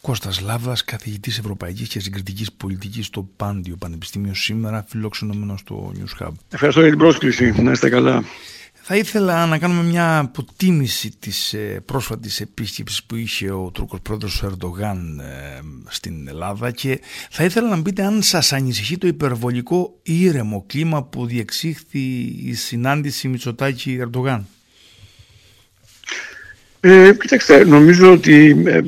Κώστας Λάβδας, καθηγητής Ευρωπαϊκής και Συγκριτικής Πολιτικής στο Πάντιο Πανεπιστήμιο σήμερα, φιλοξενούμενος στο News Hub. Ευχαριστώ για την πρόσκληση. Να είστε καλά. Θα ήθελα να κάνουμε μια αποτίμηση της ε, πρόσφατης επίσκεψης που είχε ο Τούρκος πρόεδρος Ερντογάν ε, στην Ελλάδα και θα ήθελα να πείτε αν σας ανησυχεί το υπερβολικό ήρεμο κλίμα που διεξήχθη η συνάντηση Μητσοτάκη Ερντογάν. Ε, κοιτάξτε, νομίζω ότι ε,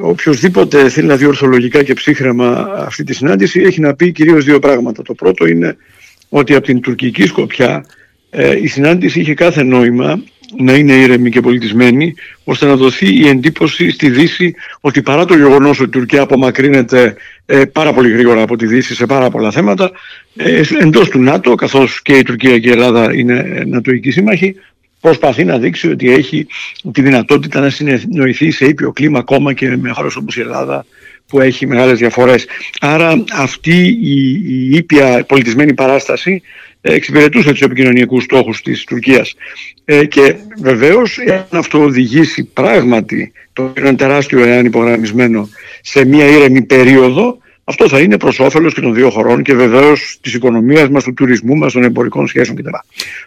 οποιοδήποτε θέλει να δει ορθολογικά και ψύχρεμα αυτή τη συνάντηση έχει να πει κυρίως δύο πράγματα. Το πρώτο είναι ότι από την τουρκική σκοπιά ε, η συνάντηση είχε κάθε νόημα να είναι ήρεμη και πολιτισμένη ώστε να δοθεί η εντύπωση στη Δύση ότι παρά το γεγονός ότι η Τουρκία απομακρύνεται ε, πάρα πολύ γρήγορα από τη Δύση σε πάρα πολλά θέματα ε, εντός του ΝΑΤΟ καθώς και η Τουρκία και η Ελλάδα είναι νατοικοί σύμμαχοι προσπαθεί να δείξει ότι έχει τη δυνατότητα να συνεννοηθεί σε ήπιο κλίμα ακόμα και με χώρες όπως η Ελλάδα που έχει μεγάλες διαφορές. Άρα αυτή η, η ήπια πολιτισμένη παράσταση εξυπηρετούσε τους επικοινωνιακούς στόχους της Τουρκίας. Ε, και βεβαίως, εάν αυτό οδηγήσει πράγματι, το είναι τεράστιο εάν υπογραμμισμένο, σε μια ήρεμη περίοδο, αυτό θα είναι προς όφελος και των δύο χωρών και βεβαίως της οικονομίας μας, του τουρισμού μας, των εμπορικών σχέσεων κτλ.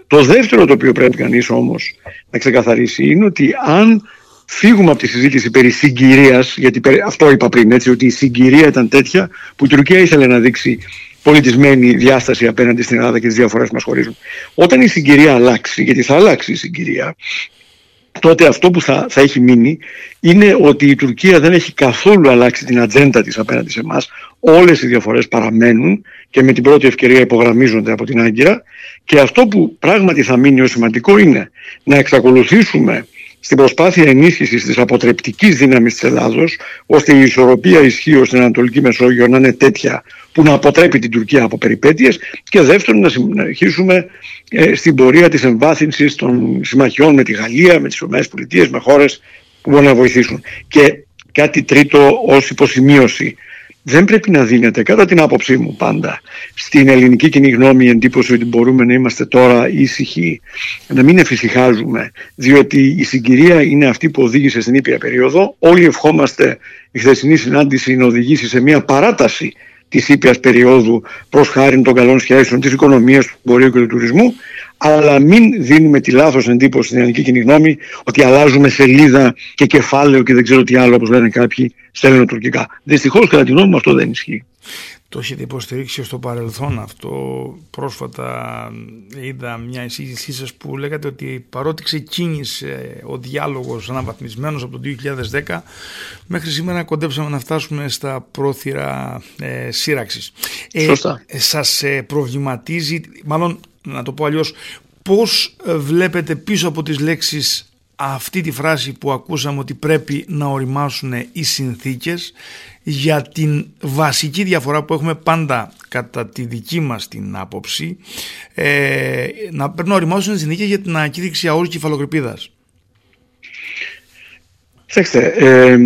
Το δεύτερο το οποίο πρέπει κανείς όμως να ξεκαθαρίσει είναι ότι αν φύγουμε από τη συζήτηση περί συγκυρίας, γιατί αυτό είπα πριν, έτσι, ότι η συγκυρία ήταν τέτοια που η Τουρκία ήθελε να δείξει πολιτισμένη διάσταση απέναντι στην Ελλάδα και τις διαφορές που μας χωρίζουν. Όταν η συγκυρία αλλάξει, γιατί θα αλλάξει η συγκυρία, τότε αυτό που θα, θα έχει μείνει είναι ότι η Τουρκία δεν έχει καθόλου αλλάξει την ατζέντα της απέναντι σε εμάς. Όλες οι διαφορές παραμένουν και με την πρώτη ευκαιρία υπογραμμίζονται από την Άγκυρα και αυτό που πράγματι θα μείνει ως σημαντικό είναι να εξακολουθήσουμε στην προσπάθεια ενίσχυσης της αποτρεπτικής δύναμης της Ελλάδος ώστε η ισορροπία ισχύω στην Ανατολική Μεσόγειο να είναι τέτοια που να αποτρέπει την Τουρκία από περιπέτειες και δεύτερον να συνεχίσουμε ε, στην πορεία της εμβάθυνσης των συμμαχιών με τη Γαλλία, με τις ΗΠΑ, με χώρες που μπορούν να βοηθήσουν. Και κάτι τρίτο ως υποσημείωση δεν πρέπει να δίνεται κατά την άποψή μου πάντα στην ελληνική κοινή γνώμη η εντύπωση ότι μπορούμε να είμαστε τώρα ήσυχοι, να μην εφησυχάζουμε, διότι η συγκυρία είναι αυτή που οδήγησε στην ήπια περίοδο. Όλοι ευχόμαστε η χθεσινή συνάντηση να οδηγήσει σε μια παράταση της ήπιας περίοδου προς χάρη των καλών σχέσεων, της οικονομίας, του εμπορίου και του τουρισμού, αλλά μην δίνουμε τη λάθος εντύπωση στην ελληνική κοινή γνώμη ότι αλλάζουμε σελίδα και κεφάλαιο και δεν ξέρω τι άλλο, όπως λένε κάποιοι στα ελληνοτουρκικά. Δυστυχώς, κατά τη γνώμη μου, αυτό δεν ισχύει. Το έχετε υποστηρίξει στο παρελθόν αυτό. Πρόσφατα είδα μια εισήγησή σας που λέγατε ότι παρότι ξεκίνησε ο διάλογος αναβαθμισμένος από το 2010 μέχρι σήμερα κοντέψαμε να φτάσουμε στα πρόθυρα ε, σύραξης. Ε, Σωστά. Ε, σας ε, προβληματίζει, μάλλον να το πω αλλιώς, πώς βλέπετε πίσω από τις λέξεις αυτή τη φράση που ακούσαμε ότι πρέπει να οριμάσουν οι συνθήκες για την βασική διαφορά που έχουμε πάντα κατά τη δική μας την άποψη ε, να πρέπει να οριμάσουν οι συνθήκες για την ανακήρυξη αόρου κεφαλοκρηπίδας. Κοιτάξτε, ε,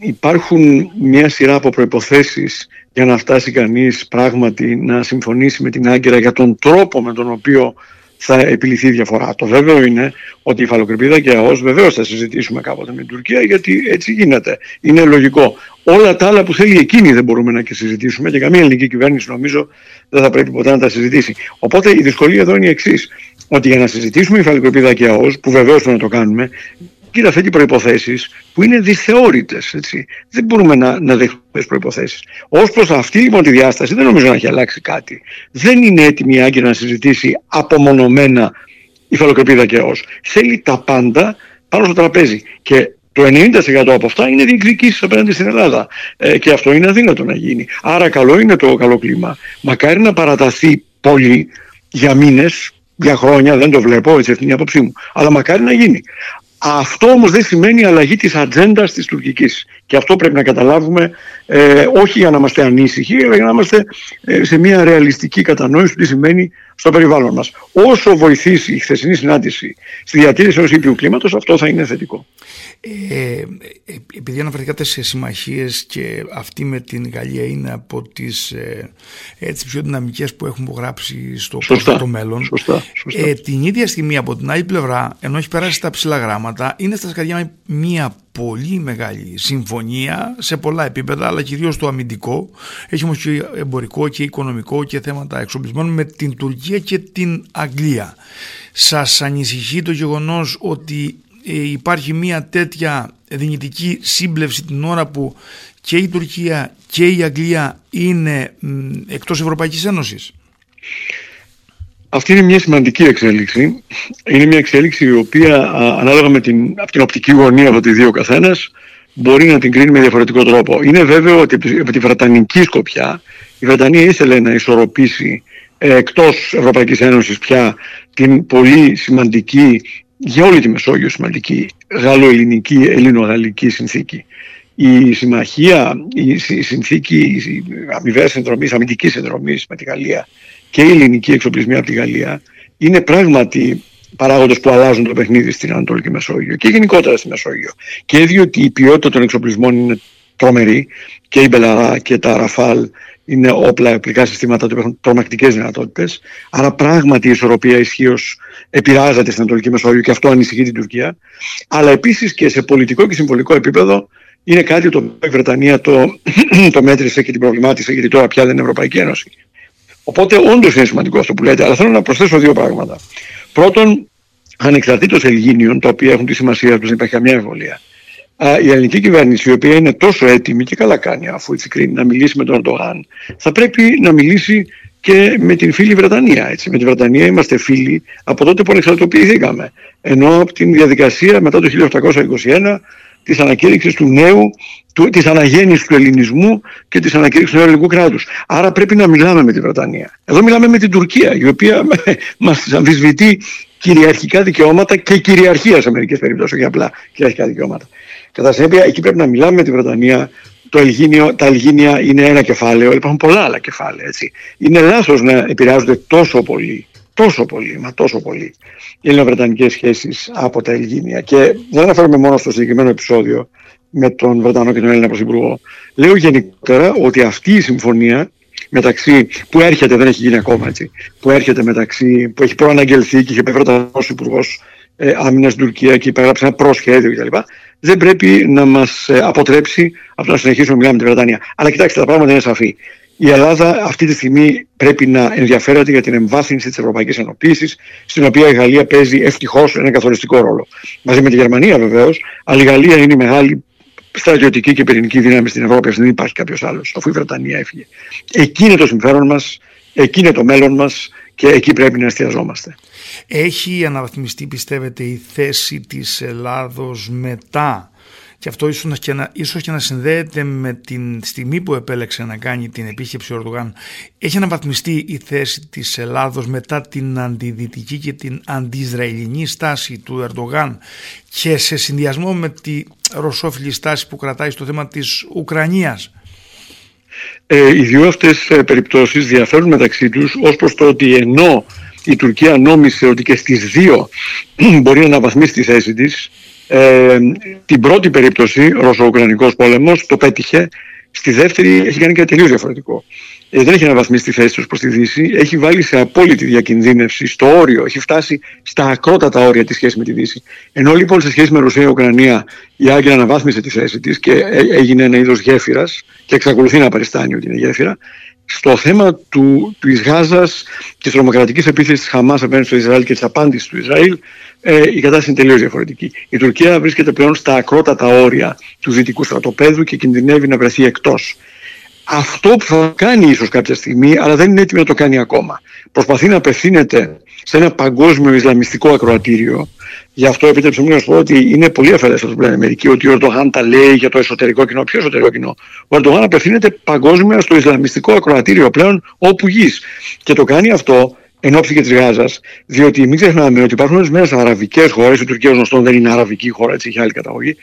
υπάρχουν μια σειρά από προϋποθέσεις για να φτάσει κανείς πράγματι να συμφωνήσει με την Άγκυρα για τον τρόπο με τον οποίο θα επιληθεί η διαφορά. Το βέβαιο είναι ότι η φαλοκρηπίδα και ΑΟΣ βεβαίως θα συζητήσουμε κάποτε με την Τουρκία γιατί έτσι γίνεται. Είναι λογικό. Όλα τα άλλα που θέλει εκείνη δεν μπορούμε να και συζητήσουμε και καμία ελληνική κυβέρνηση νομίζω δεν θα πρέπει ποτέ να τα συζητήσει. Οπότε η δυσκολία εδώ είναι η εξής. Ότι για να συζητήσουμε η φαλοκρηπίδα και ΑΟΣ, που βεβαίως πρέπει να το κάνουμε, κύριε θέτει προποθέσει που είναι δυσθεώρητες. Δεν μπορούμε να, να δεχτούμε τις προποθέσει. Ω προς αυτή λοιπόν τη διάσταση δεν νομίζω να έχει αλλάξει κάτι. Δεν είναι έτοιμη η Άγκυρα να συζητήσει απομονωμένα η φαλοκρηπίδα και ως. Θέλει τα πάντα πάνω στο τραπέζι. Και το 90% από αυτά είναι διεκδικήσεις απέναντι στην Ελλάδα. Ε, και αυτό είναι αδύνατο να γίνει. Άρα καλό είναι το καλό κλίμα. Μακάρι να παραταθεί πολύ για μήνες, για χρόνια, δεν το βλέπω, έτσι αυτή είναι η άποψή μου. Αλλά μακάρι να γίνει. Αυτό όμως δεν σημαίνει αλλαγή της ατζέντας της τουρκικής. Και αυτό πρέπει να καταλάβουμε ε, όχι για να είμαστε ανήσυχοι, αλλά για να είμαστε ε, σε μια ρεαλιστική κατανόηση του τι σημαίνει στο περιβάλλον μας. Όσο βοηθήσει η χθεσινή συνάντηση στη διατήρηση ενός ήπιου κλίματος, αυτό θα είναι θετικό. Ε, ε, επειδή αναφερθήκατε σε συμμαχίες και αυτή με την Γαλλία είναι από τις ε, έτσι, πιο δυναμικές που έχουμε γράψει στο σωστά, μέλλον σωστά, σωστά. Ε, την ίδια στιγμή από την άλλη πλευρά ενώ έχει περάσει τα ψηλά γράμματα είναι στα σκαριά μια πολύ μεγάλη συμφωνία σε πολλά επίπεδα αλλά κυρίως το αμυντικό έχει όμως και εμπορικό και οικονομικό και θέματα εξοπλισμών με την Τουρκία και την Αγγλία σας ανησυχεί το γεγονός ότι ε, υπάρχει μια τέτοια δυνητική σύμπλευση την ώρα που και η Τουρκία και η Αγγλία είναι εκτός Ευρωπαϊκής Ένωσης; Αυτή είναι μια σημαντική εξέλιξη. Είναι μια εξέλιξη η οποία ανάλογα με την, από την οπτική γωνία από τη δύο καθένας μπορεί να την κρίνει με διαφορετικό τρόπο. Είναι βέβαιο ότι από τη Βρετανική σκοπιά η Βρετανία ήθελε να ισορροπήσει ε, εκτός Ευρωπαϊκής Ένωσης πια την πολύ σημαντική, για όλη τη Μεσόγειο σημαντική, γαλλο-ελληνική, ελληνο-γαλλική συνθήκη. Η συμμαχία, η συνθήκη η αμοιβαίας συνδρομής, αμυντικής συνδρομής με τη Γαλλία και οι ελληνικοί εξοπλισμοί από τη Γαλλία είναι πράγματι παράγοντες που αλλάζουν το παιχνίδι στην Ανατολική Μεσόγειο και γενικότερα στη Μεσόγειο. Και διότι η ποιότητα των εξοπλισμών είναι τρομερή και οι Μπελαρά και τα Ραφάλ είναι όπλα, επλικά συστήματα που έχουν τρομακτικές δυνατότητες. Άρα πράγματι η ισορροπία ισχύως επηρεάζεται στην Ανατολική Μεσόγειο και αυτό ανησυχεί την Τουρκία. Αλλά επίσης και σε πολιτικό και συμβολικό επίπεδο είναι κάτι το οποίο η Βρετανία το, το μέτρησε και την προβλημάτισε γιατί τώρα πια δεν είναι Ευρωπαϊκή Ένωση. Οπότε όντως είναι σημαντικό αυτό που λέτε, αλλά θέλω να προσθέσω δύο πράγματα. Πρώτον, ανεξαρτήτως Ελγίνιων, τα οποία έχουν τη σημασία τους, δεν υπάρχει καμιά εμβολία. Η ελληνική κυβέρνηση, η οποία είναι τόσο έτοιμη και καλά κάνει, αφού έτσι κρίνει, να μιλήσει με τον Ερντογάν, θα πρέπει να μιλήσει και με την φίλη Βρετανία. Έτσι. Με τη Βρετανία είμαστε φίλοι από τότε που ανεξαρτητοποιηθήκαμε. Ενώ από την διαδικασία μετά το 1821 της ανακήρυξης του νέου, του, της αναγέννησης του ελληνισμού και της ανακήρυξης του νέου ελληνικού κράτους. Άρα πρέπει να μιλάμε με τη Βρετανία. Εδώ μιλάμε με την Τουρκία, η οποία μας αμφισβητεί κυριαρχικά δικαιώματα και κυριαρχία σε μερικές περιπτώσεις, όχι απλά κυριαρχικά δικαιώματα. Κατά συνέπεια, εκεί πρέπει να μιλάμε με τη Βρετανία. Το Ελγίνιο, τα Ελγίνια είναι ένα κεφάλαιο, υπάρχουν πολλά άλλα κεφάλαια. Έτσι. Είναι λάθος να επηρεάζονται τόσο πολύ τόσο πολύ, μα τόσο πολύ οι ελληνοβρετανικές σχέσεις από τα Ελγίνια. Και δεν αναφέρομαι μόνο στο συγκεκριμένο επεισόδιο με τον Βρετανό και τον Έλληνα Πρωθυπουργό. Λέω γενικότερα ότι αυτή η συμφωνία μεταξύ, που έρχεται, δεν έχει γίνει ακόμα έτσι, που έρχεται μεταξύ, που έχει προαναγγελθεί και είχε πει Βρετανός Υπουργός ε, Άμυνας στην Τουρκία και υπέγραψε ένα προσχέδιο κτλ. Δεν πρέπει να μας ε, αποτρέψει από το να συνεχίσουμε να μιλάμε με τη Βρετανία. Αλλά κοιτάξτε, τα πράγματα είναι σαφή. Η Ελλάδα αυτή τη στιγμή πρέπει να ενδιαφέρεται για την εμβάθυνση της Ευρωπαϊκής Ενοποίησης, στην οποία η Γαλλία παίζει ευτυχώς ένα καθοριστικό ρόλο. Μαζί με τη Γερμανία βεβαίως, αλλά η Γαλλία είναι η μεγάλη στρατιωτική και πυρηνική δύναμη στην Ευρώπη, δεν υπάρχει κάποιος άλλος, αφού η Βρετανία έφυγε. Εκεί είναι το συμφέρον μας, εκεί είναι το μέλλον μας και εκεί πρέπει να εστιαζόμαστε. Έχει αναβαθμιστεί, πιστεύετε, η θέση της Ελλάδος μετά; Και αυτό ίσως και, να, ίσως και να συνδέεται με την στιγμή που επέλεξε να κάνει την επίσκεψη ο Ερντογάν. Έχει αναβαθμιστεί η θέση της Ελλάδος μετά την αντιδυτική και την αντιισραηλινή στάση του Ερντογάν και σε συνδυασμό με τη ρωσόφιλη στάση που κρατάει στο θέμα της Ουκρανίας; Ε, οι δύο αυτές ε, περιπτώσεις διαφέρουν μεταξύ τους ως προς το ότι ενώ η Τουρκία νόμισε ότι και στις δύο μπορεί να αναβαθμίσει τη θέση της ε, την πρώτη περίπτωση, Ρωσο-Ουκρανικός πόλεμος, το πέτυχε. Στη δεύτερη έχει κάνει κάτι τελείως διαφορετικό. Ε, δεν έχει αναβαθμίσει τη θέση τους προς τη Δύση, έχει βάλει σε απόλυτη διακινδύνευση, στο όριο, έχει φτάσει στα ακρότατα όρια της σχέσης με τη Δύση. Ενώ λοιπόν σε σχέση με Ρωσία-Ουκρανία η Άγκυρα αναβάθμισε τη θέση της και έγινε ένα είδος γέφυρας και εξακολουθεί να παριστάνει ότι είναι γέφυρα, στο θέμα του, της Γάζας και της τρομοκρατικής επίθεσης της Χαμάς απέναντι στο Ισραήλ και της απάντησης του Ισραήλ ε, η κατάσταση είναι τελείως διαφορετική. Η Τουρκία βρίσκεται πλέον στα ακρότατα όρια του δυτικού στρατοπέδου και κινδυνεύει να βρεθεί εκτός. Αυτό που θα κάνει ίσως κάποια στιγμή, αλλά δεν είναι έτοιμη να το κάνει ακόμα. Προσπαθεί να απευθύνεται σε ένα παγκόσμιο Ισλαμιστικό ακροατήριο. Γι' αυτό επιτρέψτε μου να σου πω ότι είναι πολύ αφαιρέστατο που λένε μερικοί ότι ο Ερντογάν τα λέει για το εσωτερικό κοινό. Ποιο εσωτερικό κοινό; Ο Ερντογάν απευθύνεται παγκόσμια στο Ισλαμιστικό ακροατήριο πλέον όπου γης. Και το κάνει αυτό εν ώψη και της Γάζας, διότι μην ξεχνάμε ότι υπάρχουν ορισμένες αραβικές χώρες, η Τουρκία γνωστόν δεν είναι αραβική χώρα, έτσι έχει άλλη καταγωγή.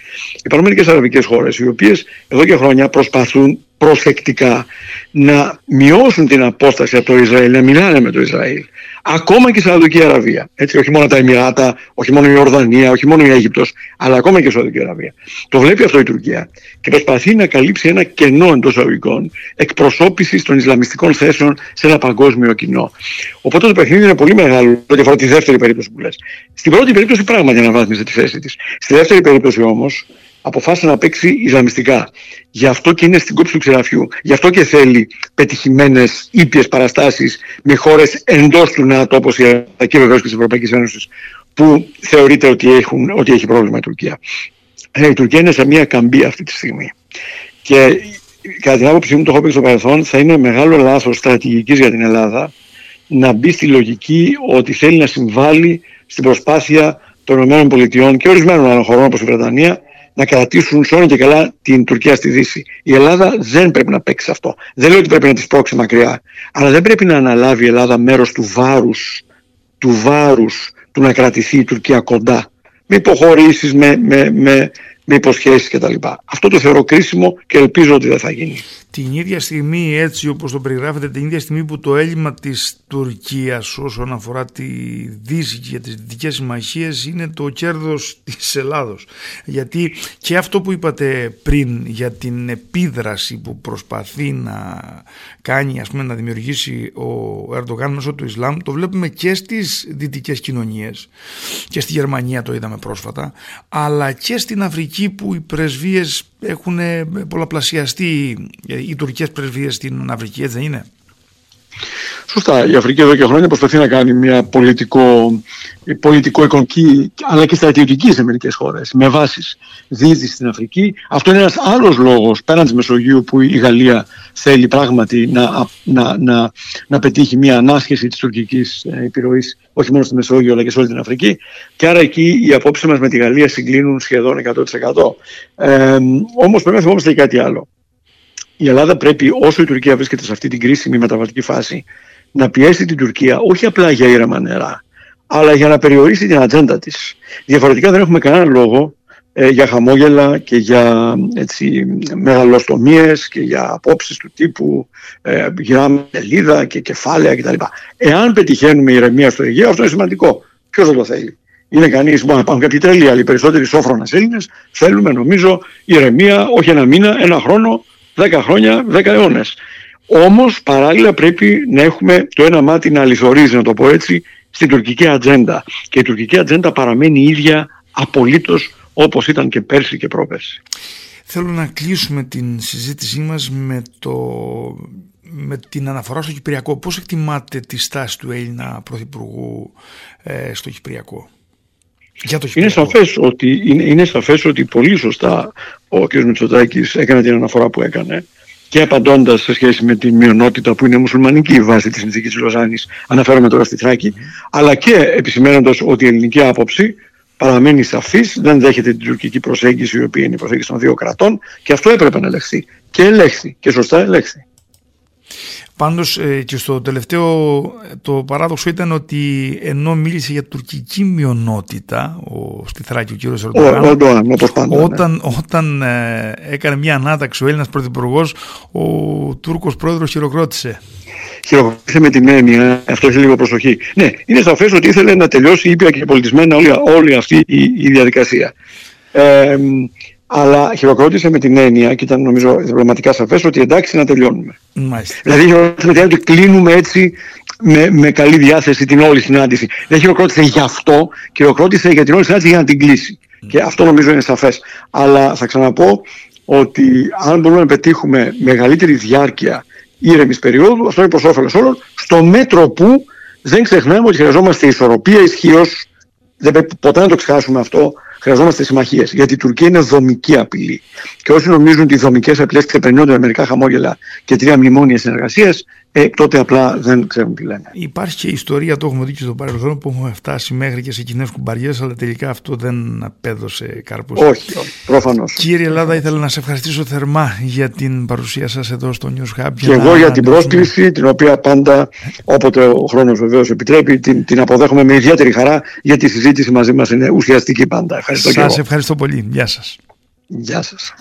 Υπάρχουν μερικές αραβικές χώρες, οι οποίες εδώ και χρόνια προσπαθούν προσεκτικά να μειώσουν την απόσταση από το Ισραήλ, να μιλάνε με το Ισραήλ. Ακόμα και η Σαουδική Αραβία. Έτσι, όχι μόνο τα Εμμυράτα, όχι μόνο η Ορδανία, όχι μόνο η Αίγυπτος, αλλά ακόμα και η Σαουδική Αραβία. Το βλέπει αυτό η Τουρκία και προσπαθεί να καλύψει ένα κενό εντός εισαγωγικών εκπροσώπησης των Ισλαμιστικών θέσεων σε ένα παγκόσμιο κοινό. Οπότε το παιχνίδι είναι πολύ μεγάλο, ό,τι αφορά τη δεύτερη περίπτωση που λες. Στην πρώτη περίπτωση πράγματι αναβάθμισε τη θέση της. Στη δεύτερη περίπτωση όμως αποφάσισε να παίξει Ισλαμιστικά. Γι' αυτό και είναι στην κόψη του ξεραφιού. Γι' αυτό και θέλει πετυχημένες ήπιες παραστάσεις με χώρες εντός του ΝΑΤΟ, όπως η Ευρωπαϊκή βεβαίως και της Ευρωπαϊκής Ένωσης, που θεωρείται ότι, έχουν, ότι έχει πρόβλημα η Τουρκία. Ε, η Τουρκία είναι σε μια καμπή αυτή τη στιγμή. Και κατά την άποψή μου, το έχω πει στο παρελθόν, θα είναι μεγάλο λάθος στρατηγικής για την Ελλάδα να μπει στη λογική ότι θέλει να συμβάλλει στην προσπάθεια των ΗΠΑ και ορισμένων άλλων χωρών όπως η Βρετανία να κρατήσουν σώνα και καλά την Τουρκία στη Δύση. Η Ελλάδα δεν πρέπει να παίξει αυτό. Δεν λέω ότι πρέπει να της σπρώξει μακριά, αλλά δεν πρέπει να αναλάβει η Ελλάδα μέρος του βάρους του βάρους του να κρατηθεί η Τουρκία κοντά. Με υποχωρήσεις, με, με, με, με υποσχέσεις κτλ. Αυτό το θεωρώ κρίσιμο και ελπίζω ότι δεν θα γίνει. Την ίδια στιγμή έτσι όπως το περιγράφεται την ίδια στιγμή που το έλλειμμα της Τουρκίας όσον αφορά τη Δύση και τις δυτικές συμμαχίες είναι το κέρδος της Ελλάδος. Γιατί και αυτό που είπατε πριν για την επίδραση που προσπαθεί να κάνει ας πούμε να δημιουργήσει ο Ερντογάν μέσω του Ισλάμ το βλέπουμε και στις δυτικές κοινωνίες. Και στη Γερμανία το είδαμε πρόσφατα αλλά και στην Αφρική που οι πρεσβείες έχουν πολλαπλασιαστεί οι τουρκικές πρεσβείες στην Αφρική, έτσι δεν είναι; Σωστά. Η Αφρική εδώ και χρόνια προσπαθεί να κάνει μια πολιτικό, πολιτικό-οικονομική αλλά και στρατιωτική σε μερικές χώρες με βάσεις δίδυση στην Αφρική. Αυτό είναι ένας άλλος λόγος πέραν της Μεσογείου που η Γαλλία θέλει πράγματι να, να, να, να πετύχει μια ανάσχεση της τουρκικής ε, επιρροής όχι μόνο στη Μεσόγειο αλλά και σε όλη την Αφρική. Και άρα εκεί οι απόψεις μας με τη Γαλλία συγκλίνουν σχεδόν 100%. Ε, Όμως πρέπει να θυμόμαστε και κάτι άλλο η Ελλάδα πρέπει, όσο η Τουρκία βρίσκεται σε αυτή την κρίσιμη μεταβατική φάση, να πιέσει την Τουρκία όχι απλά για ήρεμα νερά, αλλά για να περιορίσει την ατζέντα της. Διαφορετικά δεν έχουμε κανένα λόγο ε, για χαμόγελα και για έτσι, μεγαλοστομίες και για απόψεις του τύπου ε, γυράμε σελίδα και κεφάλαια κτλ. Εάν πετυχαίνουμε ηρεμία στο Αιγαίο, αυτό είναι σημαντικό. Ποιος δεν το θέλει. Είναι κανείς, μπορεί να υπάρχουν κάποιοι τρελοί, αλλά οι περισσότεροι σόφρονες Έλληνες θέλουμε, νομίζω, ηρεμία, όχι ένα μήνα, ένα χρόνο, 10 χρόνια, 10 αιώνες. Όμως παράλληλα πρέπει να έχουμε το ένα μάτι να αληθορίζει, να το πω έτσι, στην τουρκική ατζέντα. Και η τουρκική ατζέντα παραμένει ίδια απολύτως όπως ήταν και πέρσι και πρόπερσι. Θέλω να κλείσουμε την συζήτησή μας με, το, με την αναφορά στο Κυπριακό. Πώς εκτιμάτε τη στάση του Έλληνα Πρωθυπουργού ε, στο Κυπριακό; Για το είναι, σαφές ότι, είναι, είναι σαφές ότι πολύ σωστά ο κ. Μητσοτάκης έκανε την αναφορά που έκανε και απαντώντας σε σχέση με τη μειονότητα που είναι μουσουλμανική βάση της συνθήκης της Λοζάνης, αναφέρομαι τώρα στη Θράκη, αλλά και επισημένοντα ότι η ελληνική άποψη παραμένει σαφής, δεν δέχεται την τουρκική προσέγγιση, η οποία είναι η προσέγγιση των δύο κρατών, και αυτό έπρεπε να ελεγχθεί. Και ελέγχθη, και σωστά ελέγχθη. Πάντως ε, και στο τελευταίο το παράδοξο ήταν ότι ενώ μίλησε για τουρκική μειονότητα ο, στη Θράκη ο κύριος Ερντογάν ναι. όταν, όταν ε, έκανε μια ανάταξη ο Έλληνας Πρωθυπουργός ο Τούρκος Πρόεδρος χειροκρότησε. Χειροκρότησε με την έννοια, αυτό έχει λίγο προσοχή. Ναι, είναι σαφές ότι ήθελε να τελειώσει ήπια και πολιτισμένα όλη, όλη αυτή η, η διαδικασία. Ε, αλλά χειροκρότησε με την έννοια, και ήταν νομίζω διπλωματικά σαφές, ότι εντάξει να τελειώνουμε. Μάλιστα. Δηλαδή χειροκρότησε με την έννοια ότι κλείνουμε έτσι με, με καλή διάθεση την όλη συνάντηση. Δεν χειροκρότησε γι' αυτό, χειροκρότησε για την όλη συνάντηση για να την κλείσει. Και αυτό νομίζω είναι σαφές. Αλλά θα ξαναπώ ότι αν μπορούμε να πετύχουμε μεγαλύτερη διάρκεια ήρεμης περίοδου, αυτό είναι προς όφελος όλων, στο μέτρο που δεν ξεχνάμε ότι χρειαζόμαστε ισορροπία ισχύως. Δεν πρέπει ποτέ να το ξεχάσουμε αυτό χρειαζόμαστε συμμαχίες. Γιατί η Τουρκία είναι δομική απειλή. Και όσοι νομίζουν ότι οι δομικές απειλές ξεπερνιόνται με μερικά χαμόγελα και τρία μνημόνια συνεργασίας, ε, τότε απλά δεν ξέρουν τι λένε. Υπάρχει και ιστορία, το έχουμε δει και στο παρελθόν, που έχουμε φτάσει μέχρι και σε κοινές κουμπαριές, αλλά τελικά αυτό δεν απέδωσε κάρπο. Όχι, όχι προφανώς. Κύριε Ελλάδα, ήθελα να σε ευχαριστήσω θερμά για την παρουσία σας εδώ στο News Hub. Και εγώ για την πρόσκληση, την οποία πάντα, όποτε ο χρόνος βεβαίως επιτρέπει, την, την αποδέχομαι με ιδιαίτερη χαρά, γιατί η συζήτηση μαζί μας είναι ουσιαστική πάντα. Ευχαριστώ Σας ευχαριστώ πολύ. Γεια σας. Γεια σας.